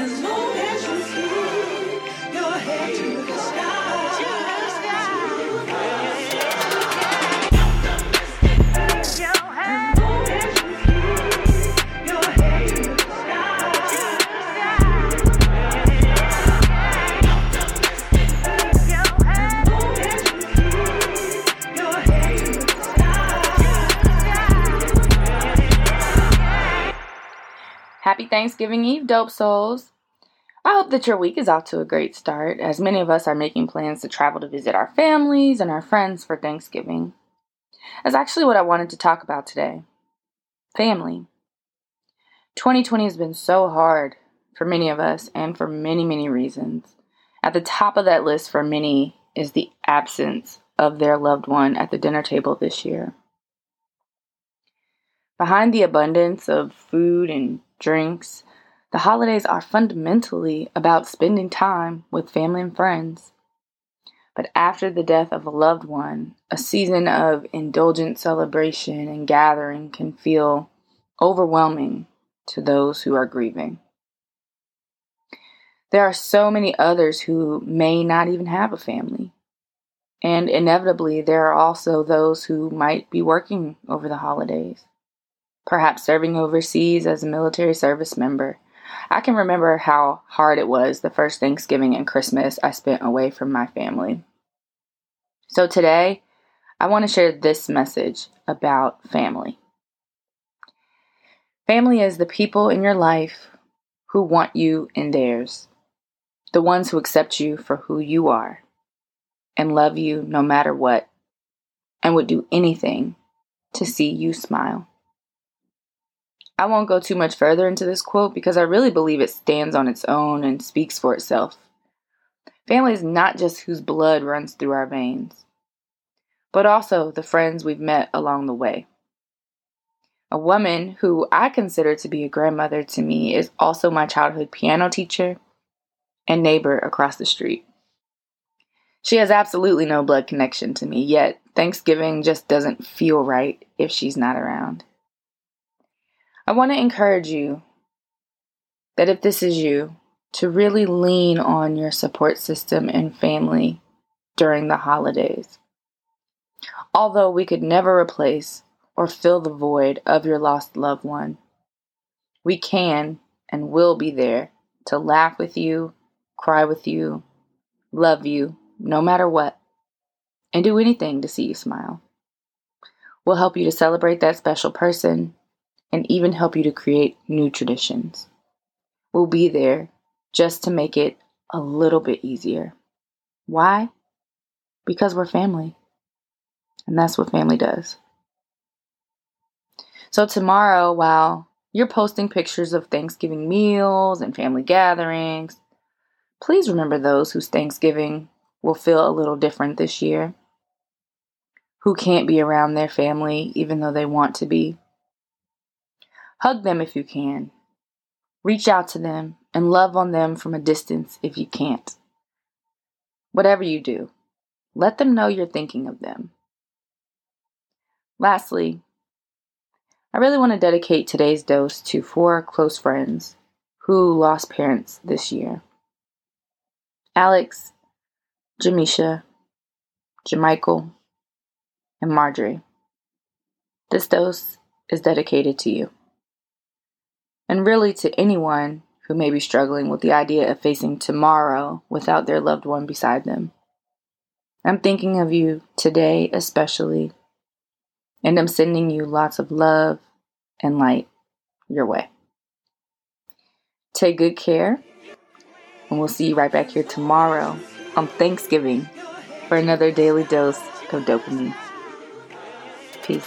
As long as you keep your head to the sky. Happy Thanksgiving Eve, dope souls. I hope that your week is off to a great start, as many of us are making plans to travel to visit our families and our friends for Thanksgiving. That's actually what I wanted to talk about today family. 2020 has been so hard for many of us and for many, many reasons. At the top of that list for many is the absence of their loved one at the dinner table this year. Behind the abundance of food and drinks, the holidays are fundamentally about spending time with family and friends. But after the death of a loved one, a season of indulgent celebration and gathering can feel overwhelming to those who are grieving. There are so many others who may not even have a family. And inevitably, there are also those who might be working over the holidays, perhaps serving overseas as a military service member. I can remember how hard it was the first Thanksgiving and Christmas I spent away from my family. So today, I want to share this message about family. Family is the people in your life who want you in theirs, the ones who accept you for who you are and love you no matter what, and would do anything to see you smile. I won't go too much further into this quote because I really believe it stands on its own and speaks for itself. Family is not just whose blood runs through our veins, but also the friends we've met along the way. A woman who I consider to be a grandmother to me is also my childhood piano teacher and neighbor across the street. She has absolutely no blood connection to me, yet Thanksgiving just doesn't feel right if she's not around. I want to encourage you that if this is you, to really lean on your support system and family during the holidays. Although we could never replace or fill the void of your lost loved one, we can and will be there to laugh with you, cry with you, love you, no matter what, and do anything to see you smile. We'll help you to celebrate that special person and even help you to create new traditions. We'll be there just to make it a little bit easier. Why? Because we're family. And that's what family does. So, tomorrow, while you're posting pictures of Thanksgiving meals and family gatherings, please remember those whose Thanksgiving will feel a little different this year, who can't be around their family even though they want to be. Hug them if you can. Reach out to them and love on them from a distance if you can't. Whatever you do, let them know you're thinking of them. Lastly, I really want to dedicate today's dose to four close friends who lost parents this year Alex, Jamisha, Jamichael, and Marjorie. This dose is dedicated to you. And really to anyone who may be struggling with the idea of facing tomorrow without their loved one beside them. I'm thinking of you today, especially, and I'm sending you lots of love and light your way. Take good care, and we'll see you right back here tomorrow on Thanksgiving for another daily dose of dopamine. Peace.